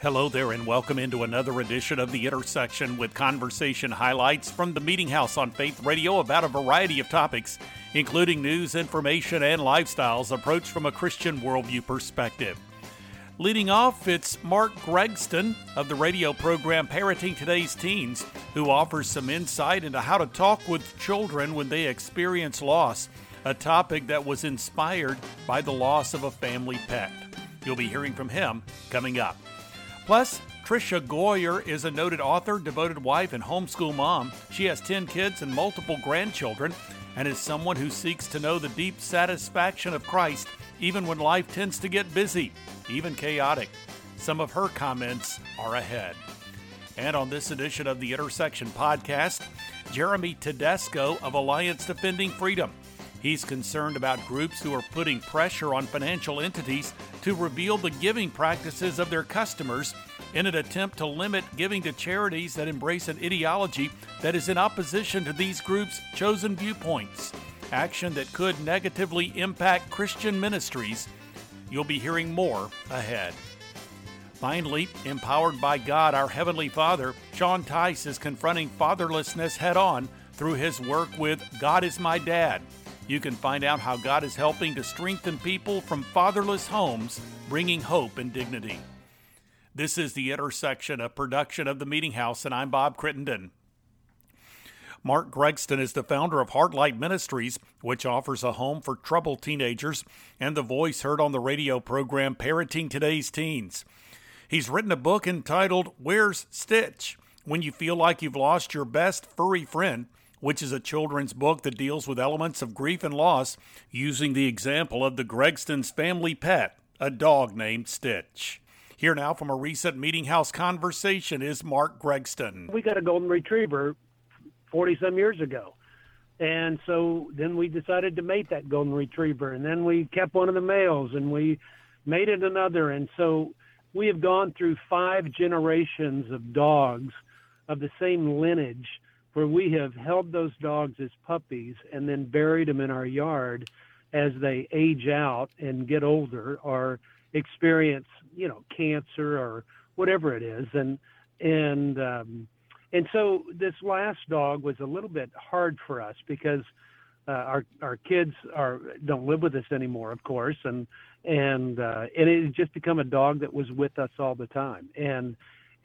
Hello there, and welcome into another edition of The Intersection with conversation highlights from the Meeting House on Faith Radio about a variety of topics, including news, information, and lifestyles approached from a Christian worldview perspective. Leading off, it's Mark Gregston of the radio program Parenting Today's Teens, who offers some insight into how to talk with children when they experience loss, a topic that was inspired by the loss of a family pet. You'll be hearing from him coming up. Plus, Tricia Goyer is a noted author, devoted wife, and homeschool mom. She has 10 kids and multiple grandchildren, and is someone who seeks to know the deep satisfaction of Christ even when life tends to get busy, even chaotic. Some of her comments are ahead. And on this edition of the Intersection podcast, Jeremy Tedesco of Alliance Defending Freedom. He's concerned about groups who are putting pressure on financial entities to reveal the giving practices of their customers in an attempt to limit giving to charities that embrace an ideology that is in opposition to these groups' chosen viewpoints, action that could negatively impact Christian ministries. You'll be hearing more ahead. Finally, empowered by God, our Heavenly Father, Sean Tice is confronting fatherlessness head on through his work with God is My Dad you can find out how God is helping to strengthen people from fatherless homes, bringing hope and dignity. This is the intersection, a production of the Meeting House, and I'm Bob Crittenden. Mark Gregston is the founder of Heartlight Ministries, which offers a home for troubled teenagers and the voice heard on the radio program Parenting Today's Teens. He's written a book entitled Where's Stitch? When you feel like you've lost your best furry friend, which is a children's book that deals with elements of grief and loss using the example of the Gregston's family pet, a dog named Stitch. Here now from a recent meeting house conversation is Mark Gregston. We got a golden retriever 40 some years ago. And so then we decided to mate that golden retriever. And then we kept one of the males and we mated another. And so we have gone through five generations of dogs of the same lineage where we have held those dogs as puppies and then buried them in our yard as they age out and get older or experience, you know, cancer or whatever it is. And and um, and so this last dog was a little bit hard for us because uh, our our kids are don't live with us anymore, of course, and and uh, and it had just become a dog that was with us all the time. And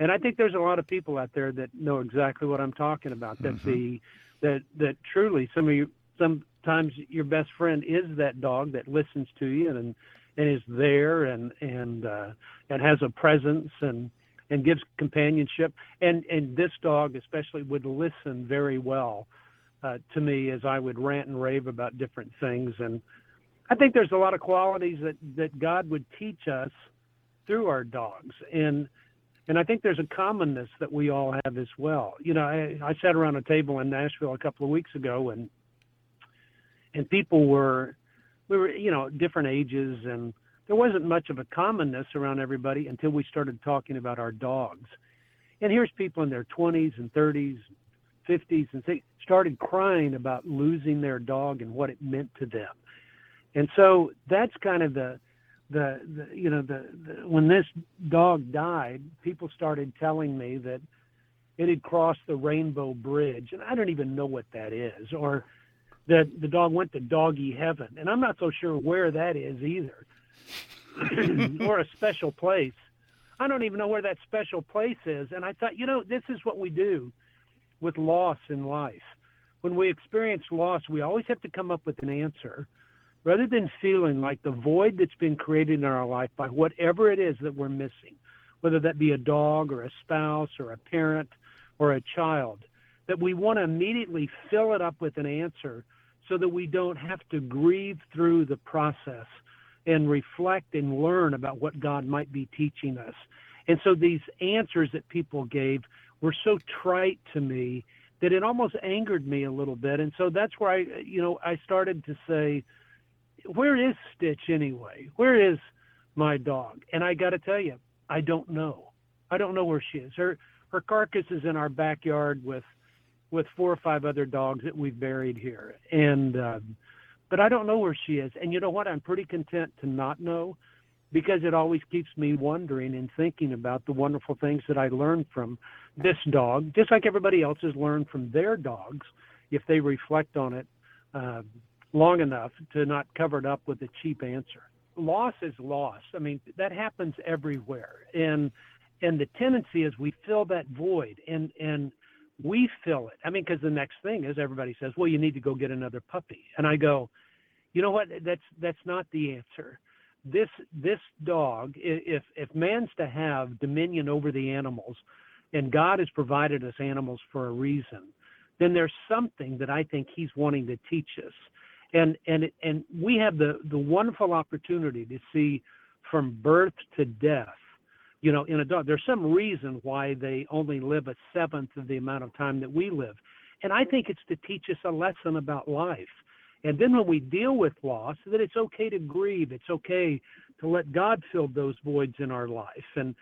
and I think there's a lot of people out there that know exactly what I'm talking about. That mm-hmm. the that that truly some of you sometimes your best friend is that dog that listens to you and and is there and and uh, and has a presence and and gives companionship. And and this dog especially would listen very well uh, to me as I would rant and rave about different things. And I think there's a lot of qualities that that God would teach us through our dogs. And and I think there's a commonness that we all have as well. You know, I, I sat around a table in Nashville a couple of weeks ago, and and people were we were you know different ages, and there wasn't much of a commonness around everybody until we started talking about our dogs. And here's people in their 20s and 30s, 50s, and they started crying about losing their dog and what it meant to them. And so that's kind of the the, the you know the, the when this dog died, people started telling me that it had crossed the Rainbow Bridge, and I don't even know what that is, or that the dog went to doggy heaven, and I'm not so sure where that is either, or a special place. I don't even know where that special place is. And I thought, you know, this is what we do with loss in life. When we experience loss, we always have to come up with an answer rather than feeling like the void that's been created in our life by whatever it is that we're missing, whether that be a dog or a spouse or a parent or a child, that we want to immediately fill it up with an answer so that we don't have to grieve through the process and reflect and learn about what God might be teaching us. And so these answers that people gave were so trite to me that it almost angered me a little bit. And so that's where I, you know, I started to say, where is Stitch anyway? Where is my dog? And I got to tell you, I don't know. I don't know where she is. Her her carcass is in our backyard with with four or five other dogs that we've buried here, and um, but I don't know where she is. And you know what? I'm pretty content to not know because it always keeps me wondering and thinking about the wonderful things that I learned from this dog, just like everybody else has learned from their dogs, if they reflect on it uh, long enough to not cover it up with a cheap answer. Loss is loss. I mean, that happens everywhere, and and the tendency is we fill that void, and and we fill it. I mean, because the next thing is everybody says, "Well, you need to go get another puppy," and I go, "You know what? That's that's not the answer." This this dog, if if man's to have dominion over the animals, and God has provided us animals for a reason, then there's something that I think He's wanting to teach us, and and and we have the the wonderful opportunity to see from birth to death you know, in a dog. There's some reason why they only live a seventh of the amount of time that we live. And I think it's to teach us a lesson about life. And then when we deal with loss, that it's okay to grieve. It's okay to let God fill those voids in our life. And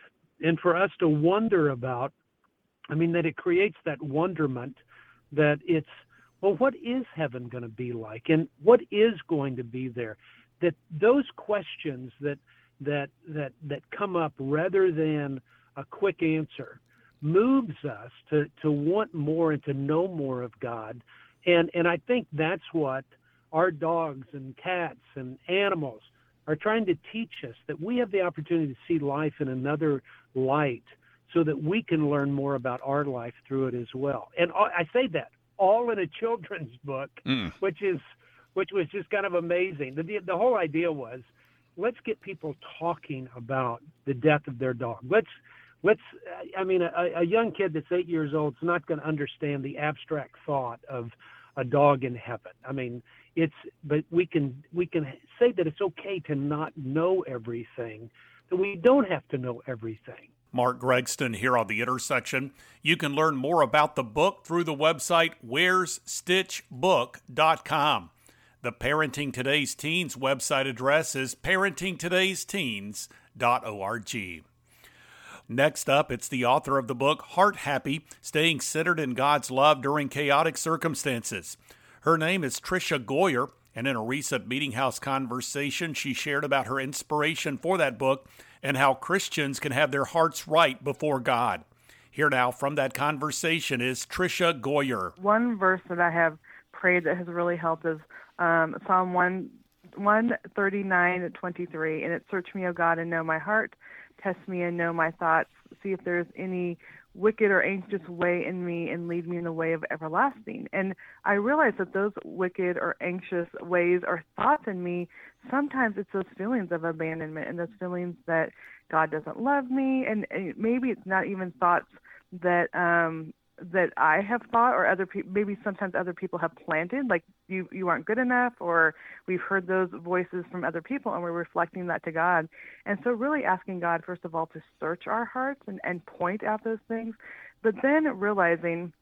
and for us to wonder about, I mean, that it creates that wonderment that it's, well, what is heaven going to be like? And what is going to be there? That those questions that that that that come up rather than a quick answer moves us to to want more and to know more of God. And and I think that's what our dogs and cats and animals are trying to teach us that we have the opportunity to see life in another light so that we can learn more about our life through it as well. And I say that all in a children's book, mm. which is which was just kind of amazing. The the whole idea was let's get people talking about the death of their dog. Let's let's I mean a, a young kid that's eight years old is not going to understand the abstract thought of a dog in heaven. I mean it's but we can we can say that it's okay to not know everything, that we don't have to know everything. Mark Gregston here on the intersection. You can learn more about the book through the website where'sstitchbook.com. The Parenting Today's Teens website address is parentingtodaysteens.org. Next up, it's the author of the book Heart Happy Staying Centered in God's Love During Chaotic Circumstances. Her name is Tricia Goyer, and in a recent Meeting House conversation, she shared about her inspiration for that book and how Christians can have their hearts right before God. Here now from that conversation is Tricia Goyer. One verse that I have prayed that has really helped is um, Psalm 1, 139, 23. And it search me, O God, and know my heart. Test me and know my thoughts. See if there's any wicked or anxious way in me and lead me in the way of everlasting. And I realize that those wicked or anxious ways or thoughts in me, sometimes it's those feelings of abandonment and those feelings that God doesn't love me. And, and maybe it's not even thoughts that um that I have thought or other people maybe sometimes other people have planted like you you aren't good enough or we've heard those voices from other people and we're reflecting that to God. And so really asking God first of all to search our hearts and and point out those things, but then realizing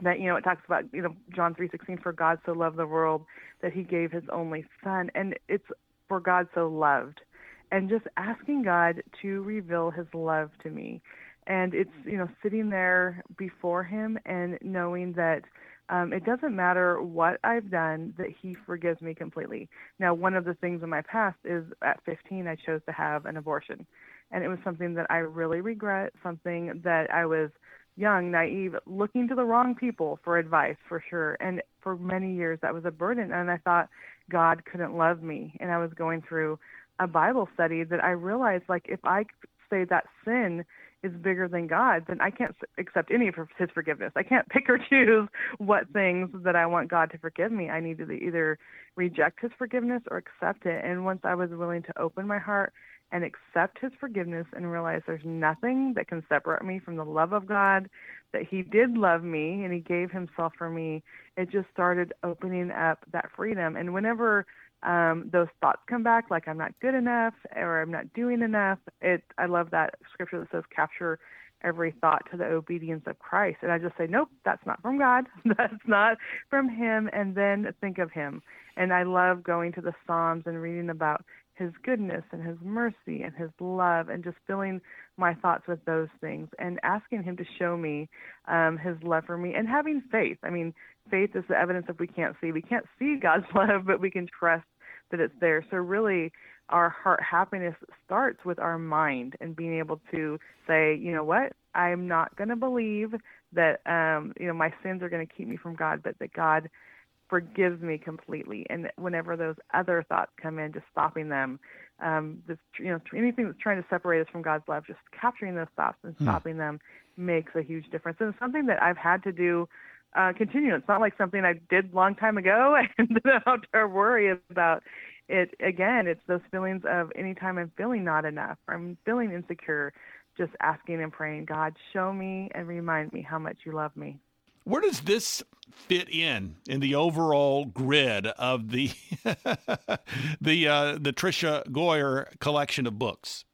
that you know it talks about you know John 3:16 for God so loved the world that he gave his only son. And it's for God so loved. And just asking God to reveal his love to me and it's you know sitting there before him and knowing that um, it doesn't matter what I've done that he forgives me completely. Now, one of the things in my past is at 15 I chose to have an abortion, and it was something that I really regret. Something that I was young, naive, looking to the wrong people for advice for sure. And for many years that was a burden, and I thought God couldn't love me. And I was going through a Bible study that I realized like if I say that sin is bigger than God, then I can't accept any of His forgiveness. I can't pick or choose what things that I want God to forgive me. I need to either reject His forgiveness or accept it. And once I was willing to open my heart and accept His forgiveness and realize there's nothing that can separate me from the love of God, that He did love me and He gave Himself for me, it just started opening up that freedom. And whenever um, those thoughts come back like I'm not good enough or I'm not doing enough. It I love that scripture that says capture every thought to the obedience of Christ. And I just say, Nope, that's not from God. that's not from him and then think of him. And I love going to the Psalms and reading about his goodness and his mercy and his love and just filling my thoughts with those things and asking him to show me um, his love for me and having faith. I mean, faith is the evidence of we can't see. We can't see God's love, but we can trust that it's there. So really our heart happiness starts with our mind and being able to say, you know what, I'm not going to believe that um, you know my sins are going to keep me from God, but that God forgives me completely. And whenever those other thoughts come in, just stopping them, um, this, you know, anything that's trying to separate us from God's love, just capturing those thoughts and hmm. stopping them makes a huge difference. And it's something that I've had to do uh, continue. It's not like something I did a long time ago and have to worry about it again. It's those feelings of anytime I'm feeling not enough, or I'm feeling insecure, just asking and praying, God, show me and remind me how much you love me. Where does this fit in in the overall grid of the the uh, the Tricia Goyer collection of books?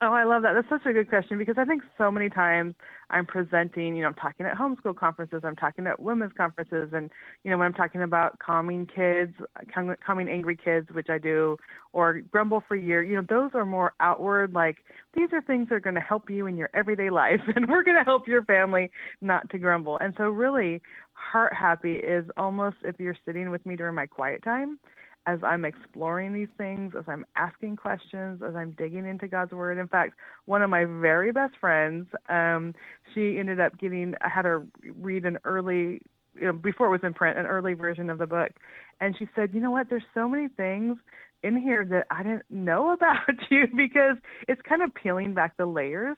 Oh, I love that. That's such a good question because I think so many times I'm presenting, you know, I'm talking at homeschool conferences, I'm talking at women's conferences, and, you know, when I'm talking about calming kids, calming angry kids, which I do, or grumble free year, you know, those are more outward, like, these are things that are going to help you in your everyday life, and we're going to help your family not to grumble. And so, really, heart happy is almost if you're sitting with me during my quiet time as I'm exploring these things, as I'm asking questions, as I'm digging into God's Word. In fact, one of my very best friends, um, she ended up getting, I had her read an early, you know, before it was in print, an early version of the book. And she said, you know what, there's so many things in here that I didn't know about you because it's kind of peeling back the layers.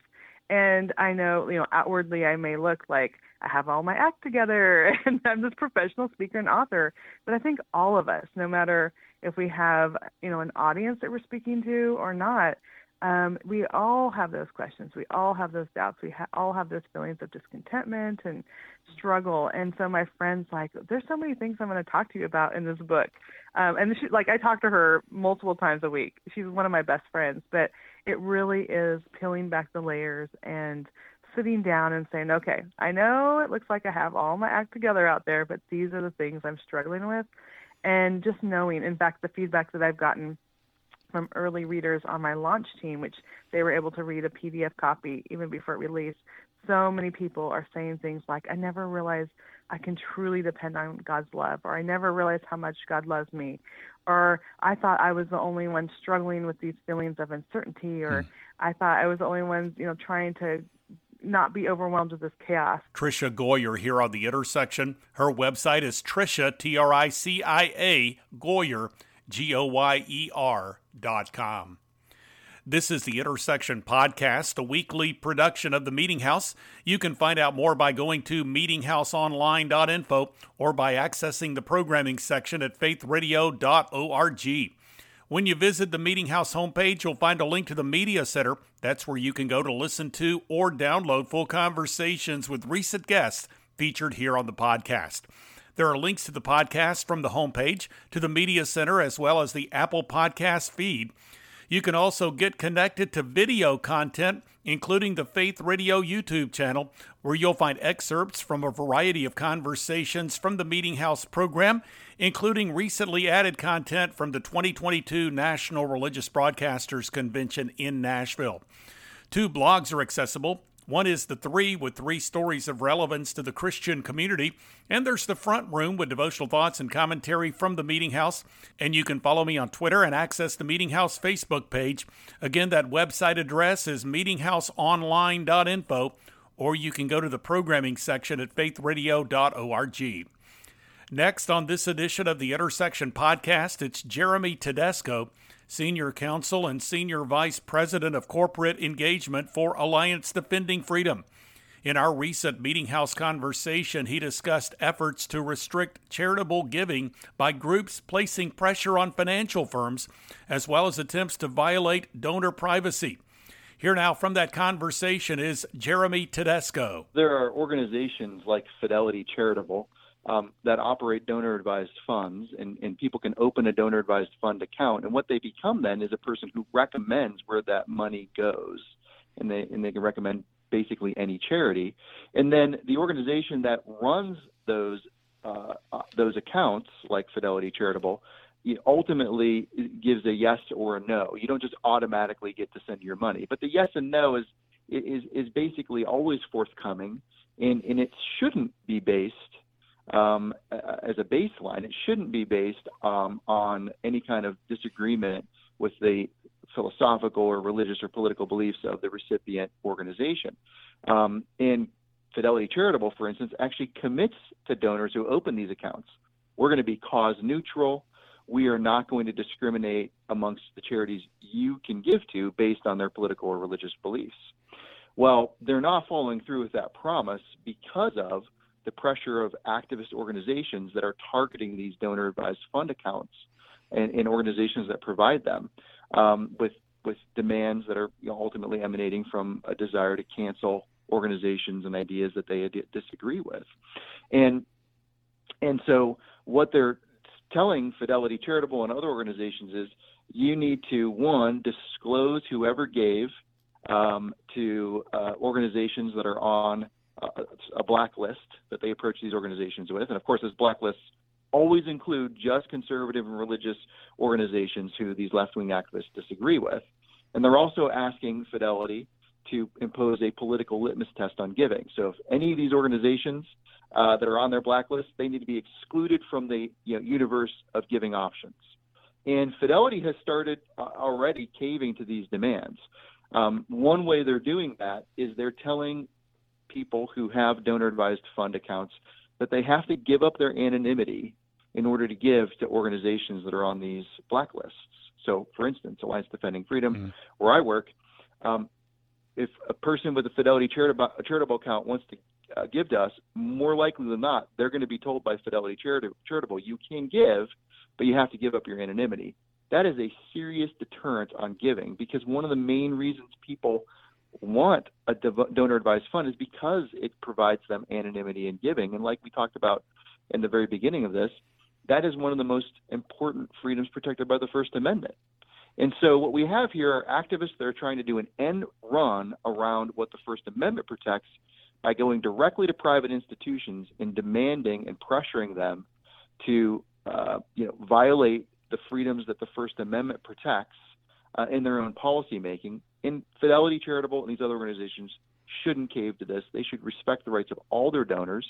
And I know, you know, outwardly I may look like I have all my act together and I'm this professional speaker and author. But I think all of us, no matter if we have, you know, an audience that we're speaking to or not, um, we all have those questions. We all have those doubts. We ha- all have those feelings of discontentment and struggle. And so my friend's like, there's so many things I'm going to talk to you about in this book. Um, and she, like I talk to her multiple times a week. She's one of my best friends, but it really is peeling back the layers and sitting down and saying, okay, I know it looks like I have all my act together out there, but these are the things I'm struggling with. And just knowing, in fact, the feedback that I've gotten from early readers on my launch team, which they were able to read a PDF copy even before it released. So many people are saying things like, I never realized I can truly depend on God's love, or I never realized how much God loves me, or I thought I was the only one struggling with these feelings of uncertainty, or hmm. I thought I was the only one, you know, trying to not be overwhelmed with this chaos. Tricia Goyer here on the intersection. Her website is Tricia T R I C I A Goyer G O Y E R dot com. This is the Intersection Podcast, a weekly production of the Meeting House. You can find out more by going to meetinghouseonline.info or by accessing the programming section at faithradio.org. When you visit the Meeting House homepage, you'll find a link to the Media Center. That's where you can go to listen to or download full conversations with recent guests featured here on the podcast. There are links to the podcast from the homepage to the Media Center as well as the Apple Podcast feed. You can also get connected to video content, including the Faith Radio YouTube channel, where you'll find excerpts from a variety of conversations from the Meeting House program including recently added content from the 2022 National Religious Broadcasters Convention in Nashville. Two blogs are accessible. One is The Three with three stories of relevance to the Christian community. And there's The Front Room with devotional thoughts and commentary from the Meeting House. And you can follow me on Twitter and access the Meeting House Facebook page. Again, that website address is meetinghouseonline.info, or you can go to the programming section at faithradio.org. Next on this edition of the Intersection Podcast, it's Jeremy Tedesco, Senior Counsel and Senior Vice President of Corporate Engagement for Alliance Defending Freedom. In our recent Meeting House conversation, he discussed efforts to restrict charitable giving by groups placing pressure on financial firms, as well as attempts to violate donor privacy. Here now from that conversation is Jeremy Tedesco. There are organizations like Fidelity Charitable um, that operate donor advised funds, and, and people can open a donor advised fund account. And what they become then is a person who recommends where that money goes, and they and they can recommend basically any charity. And then the organization that runs those uh, uh, those accounts, like Fidelity Charitable, ultimately gives a yes or a no. You don't just automatically get to send your money, but the yes and no is is is basically always forthcoming, and and it shouldn't be based um, as a baseline. It shouldn't be based um, on any kind of disagreement with the philosophical or religious or political beliefs of the recipient organization. Um, and Fidelity Charitable, for instance, actually commits to donors who open these accounts. We're going to be cause neutral. We are not going to discriminate amongst the charities you can give to based on their political or religious beliefs. Well, they're not following through with that promise because of the pressure of activist organizations that are targeting these donor advised fund accounts and, and organizations that provide them um, with with demands that are you know, ultimately emanating from a desire to cancel organizations and ideas that they disagree with. And and so what they're telling Fidelity Charitable and other organizations is you need to one disclose whoever gave um, to uh, organizations that are on a, a blacklist that they approach these organizations with, and of course, those blacklists always include just conservative and religious organizations who these left-wing activists disagree with, and they're also asking Fidelity to impose a political litmus test on giving. So if any of these organizations uh, that are on their blacklist, they need to be excluded from the you know, universe of giving options. And Fidelity has started uh, already caving to these demands. Um, one way they're doing that is they're telling people who have donor advised fund accounts that they have to give up their anonymity in order to give to organizations that are on these blacklists. So, for instance, Alliance Defending Freedom, mm-hmm. where I work, um, if a person with a Fidelity charitable, a charitable account wants to uh, give to us, more likely than not, they're going to be told by Fidelity Charitable, you can give, but you have to give up your anonymity. That is a serious deterrent on giving because one of the main reasons people want a donor advised fund is because it provides them anonymity in giving. And like we talked about in the very beginning of this, that is one of the most important freedoms protected by the First Amendment. And so what we have here are activists that are trying to do an end run around what the First Amendment protects by going directly to private institutions and demanding and pressuring them to uh, you know violate the freedoms that the First Amendment protects uh, in their own policymaking. And Fidelity Charitable and these other organizations shouldn't cave to this. They should respect the rights of all their donors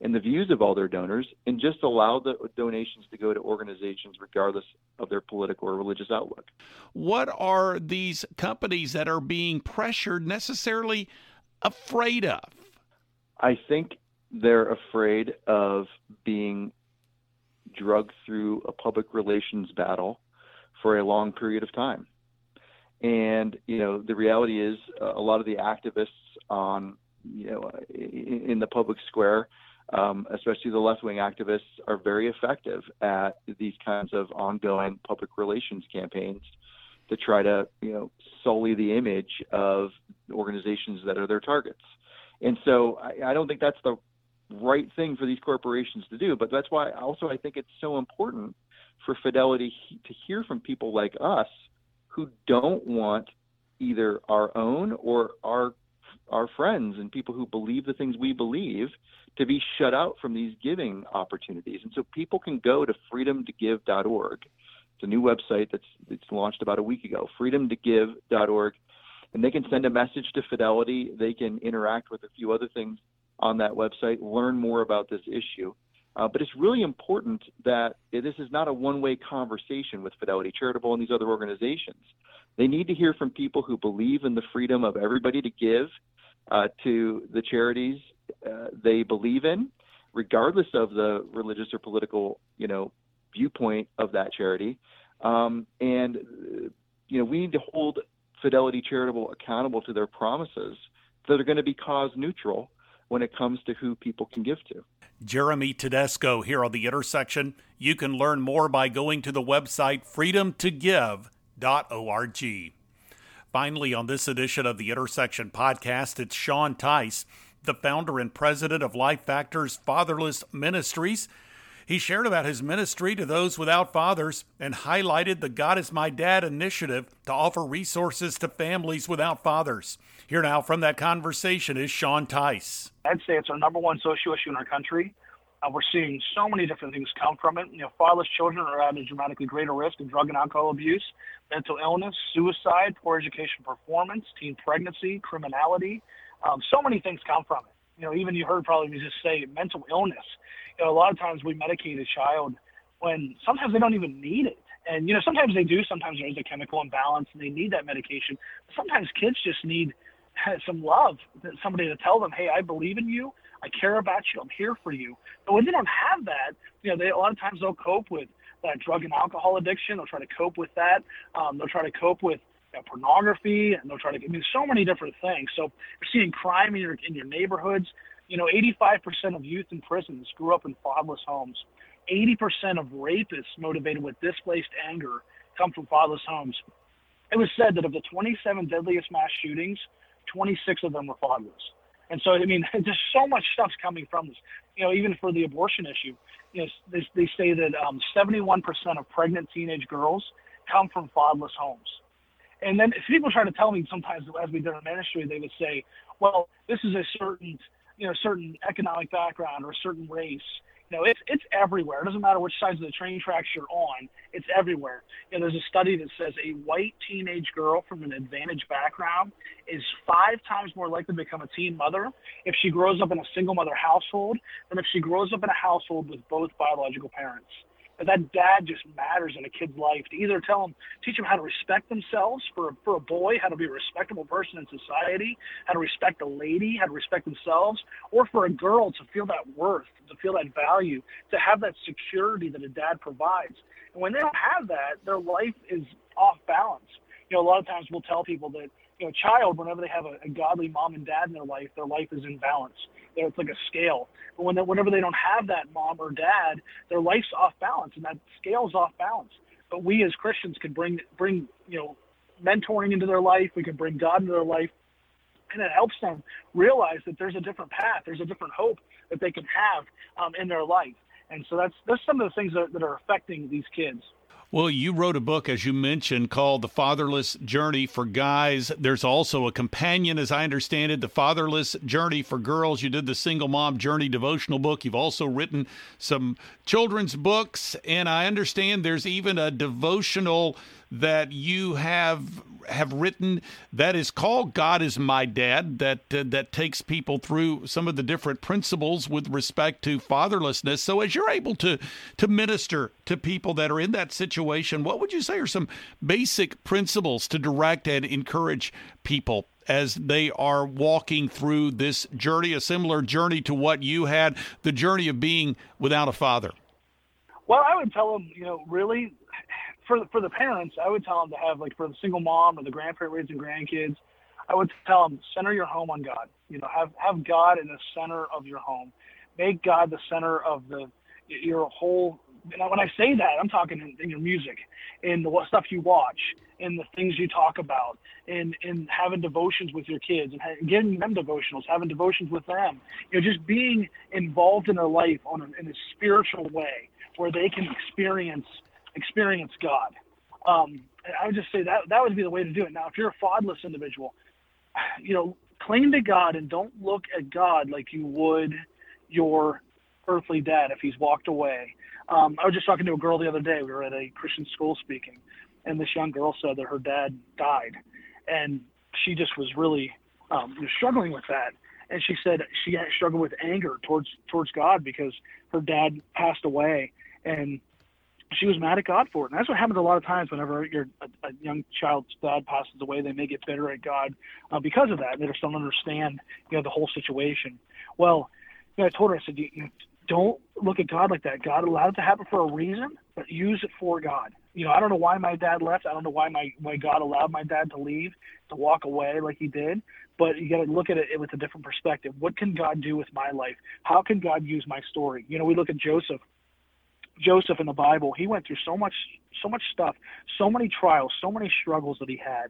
and the views of all their donors and just allow the donations to go to organizations regardless of their political or religious outlook. What are these companies that are being pressured necessarily afraid of? I think they're afraid of being drugged through a public relations battle for a long period of time. And you know, the reality is, uh, a lot of the activists on you know in, in the public square um, especially the left wing activists, are very effective at these kinds of ongoing public relations campaigns to try to, you know, sully the image of organizations that are their targets. And so I, I don't think that's the right thing for these corporations to do. But that's why also I think it's so important for Fidelity to hear from people like us who don't want either our own or our our friends and people who believe the things we believe to be shut out from these giving opportunities. And so people can go to freedomtogive.org. It's a new website that's it's launched about a week ago, freedomtogive.org, and they can send a message to Fidelity. They can interact with a few other things on that website, learn more about this issue. Uh, but it's really important that this is not a one-way conversation with Fidelity Charitable and these other organizations. They need to hear from people who believe in the freedom of everybody to give uh, to the charities uh, they believe in, regardless of the religious or political, you know, viewpoint of that charity. Um, and uh, you know, we need to hold Fidelity Charitable accountable to their promises that are going to be cause neutral when it comes to who people can give to. Jeremy Tedesco here on the intersection. You can learn more by going to the website freedomtogive.org. Finally, on this edition of the Intersection podcast, it's Sean Tice the founder and president of Life Factors Fatherless Ministries. He shared about his ministry to those without fathers and highlighted the God is My Dad initiative to offer resources to families without fathers. Here now from that conversation is Sean Tice. I'd say it's our number one social issue in our country. Uh, we're seeing so many different things come from it. You know, fatherless children are at a dramatically greater risk of drug and alcohol abuse, mental illness, suicide, poor education performance, teen pregnancy, criminality, um, so many things come from it. You know, even you heard probably me just say mental illness. You know, a lot of times we medicate a child when sometimes they don't even need it. And you know, sometimes they do. Sometimes there's a chemical imbalance, and they need that medication. Sometimes kids just need some love, somebody to tell them, "Hey, I believe in you. I care about you. I'm here for you." But when they don't have that, you know, they a lot of times they'll cope with that drug and alcohol addiction. They'll try to cope with that. Um, they'll try to cope with pornography, and they'll try to. I mean, so many different things. So you're seeing crime in your in your neighborhoods. You know, 85% of youth in prisons grew up in fatherless homes. 80% of rapists motivated with displaced anger come from fatherless homes. It was said that of the 27 deadliest mass shootings, 26 of them were fatherless. And so, I mean, there's so much stuff's coming from this. You know, even for the abortion issue, you know, they, they say that um, 71% of pregnant teenage girls come from fatherless homes. And then if people try to tell me sometimes as we did our ministry, they would say, well, this is a certain, you know, certain economic background or a certain race you know, it's it's everywhere. It doesn't matter which sides of the train tracks you're on. It's everywhere. You know, there's a study that says a white teenage girl from an advantaged background is five times more likely to become a teen mother if she grows up in a single mother household than if she grows up in a household with both biological parents that dad just matters in a kid's life to either tell them teach them how to respect themselves for for a boy how to be a respectable person in society how to respect a lady how to respect themselves or for a girl to feel that worth to feel that value to have that security that a dad provides and when they don't have that their life is off balance you know a lot of times we'll tell people that you know, a child, whenever they have a, a godly mom and dad in their life, their life is in balance. It's like a scale. But when they, whenever they don't have that mom or dad, their life's off balance, and that scale's off balance. But we as Christians can bring bring you know mentoring into their life. We can bring God into their life, and it helps them realize that there's a different path, there's a different hope that they can have um, in their life. And so that's that's some of the things that, that are affecting these kids. Well, you wrote a book, as you mentioned, called The Fatherless Journey for Guys. There's also a companion, as I understand it, The Fatherless Journey for Girls. You did the Single Mom Journey devotional book. You've also written some children's books, and I understand there's even a devotional that you have have written that is called God is my dad that uh, that takes people through some of the different principles with respect to fatherlessness. So as you're able to to minister to people that are in that situation what would you say are some basic principles to direct and encourage people as they are walking through this journey a similar journey to what you had the journey of being without a father? Well i would tell them you know really for for the parents, I would tell them to have like for the single mom or the grandparent raising grandkids, I would tell them center your home on God. You know, have have God in the center of your home. Make God the center of the your whole. When I say that, I'm talking in, in your music, in the stuff you watch, in the things you talk about, in in having devotions with your kids and getting them devotionals, having devotions with them. You know, just being involved in their life on a, in a spiritual way where they can experience experience God. Um, I would just say that that would be the way to do it. Now, if you're a fatherless individual, you know, cling to God and don't look at God like you would your earthly dad if he's walked away. Um, I was just talking to a girl the other day. We were at a Christian school speaking, and this young girl said that her dad died, and she just was really um, struggling with that. And she said she struggled with anger towards towards God because her dad passed away, and she was mad at God for it. And that's what happens a lot of times whenever you're a, a young child's dad passes away, they may get bitter at God uh, because of that. They just don't understand, you know, the whole situation. Well, you know, I told her, I said, you, you don't look at God like that. God allowed it to happen for a reason, but use it for God. You know, I don't know why my dad left. I don't know why my why God allowed my dad to leave, to walk away like he did. But you got to look at it with a different perspective. What can God do with my life? How can God use my story? You know, we look at Joseph Joseph in the Bible, he went through so much so much stuff, so many trials, so many struggles that he had.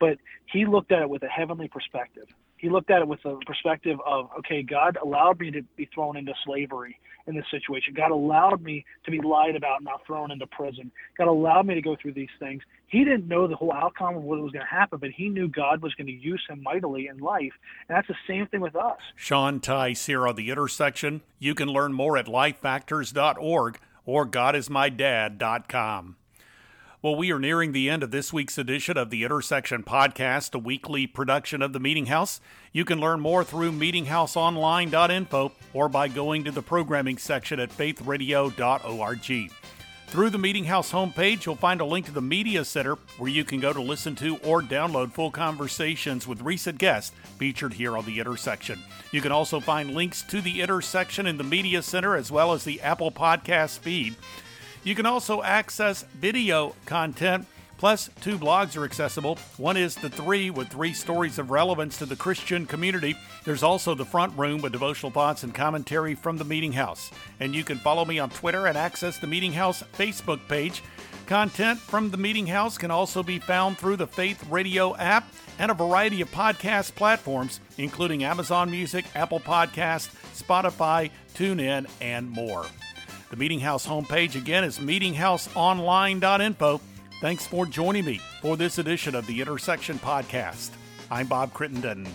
But he looked at it with a heavenly perspective. He looked at it with the perspective of, okay, God allowed me to be thrown into slavery in this situation. God allowed me to be lied about and now thrown into prison. God allowed me to go through these things. He didn't know the whole outcome of what was going to happen, but he knew God was going to use him mightily in life. And that's the same thing with us. Sean here on The Intersection. You can learn more at lifefactors.org or godismydad.com. Well, we are nearing the end of this week's edition of the Intersection Podcast, a weekly production of the Meeting House. You can learn more through meetinghouseonline.info or by going to the programming section at faithradio.org. Through the Meeting House homepage, you'll find a link to the Media Center where you can go to listen to or download full conversations with recent guests featured here on The Intersection. You can also find links to The Intersection in the Media Center as well as the Apple Podcast feed. You can also access video content Plus, two blogs are accessible. One is The Three, with three stories of relevance to the Christian community. There's also The Front Room, with devotional thoughts and commentary from the Meeting House. And you can follow me on Twitter and access the Meeting House Facebook page. Content from the Meeting House can also be found through the Faith Radio app and a variety of podcast platforms, including Amazon Music, Apple Podcast, Spotify, TuneIn, and more. The Meeting House homepage again is meetinghouseonline.info. Thanks for joining me for this edition of the Intersection Podcast. I'm Bob Crittenden.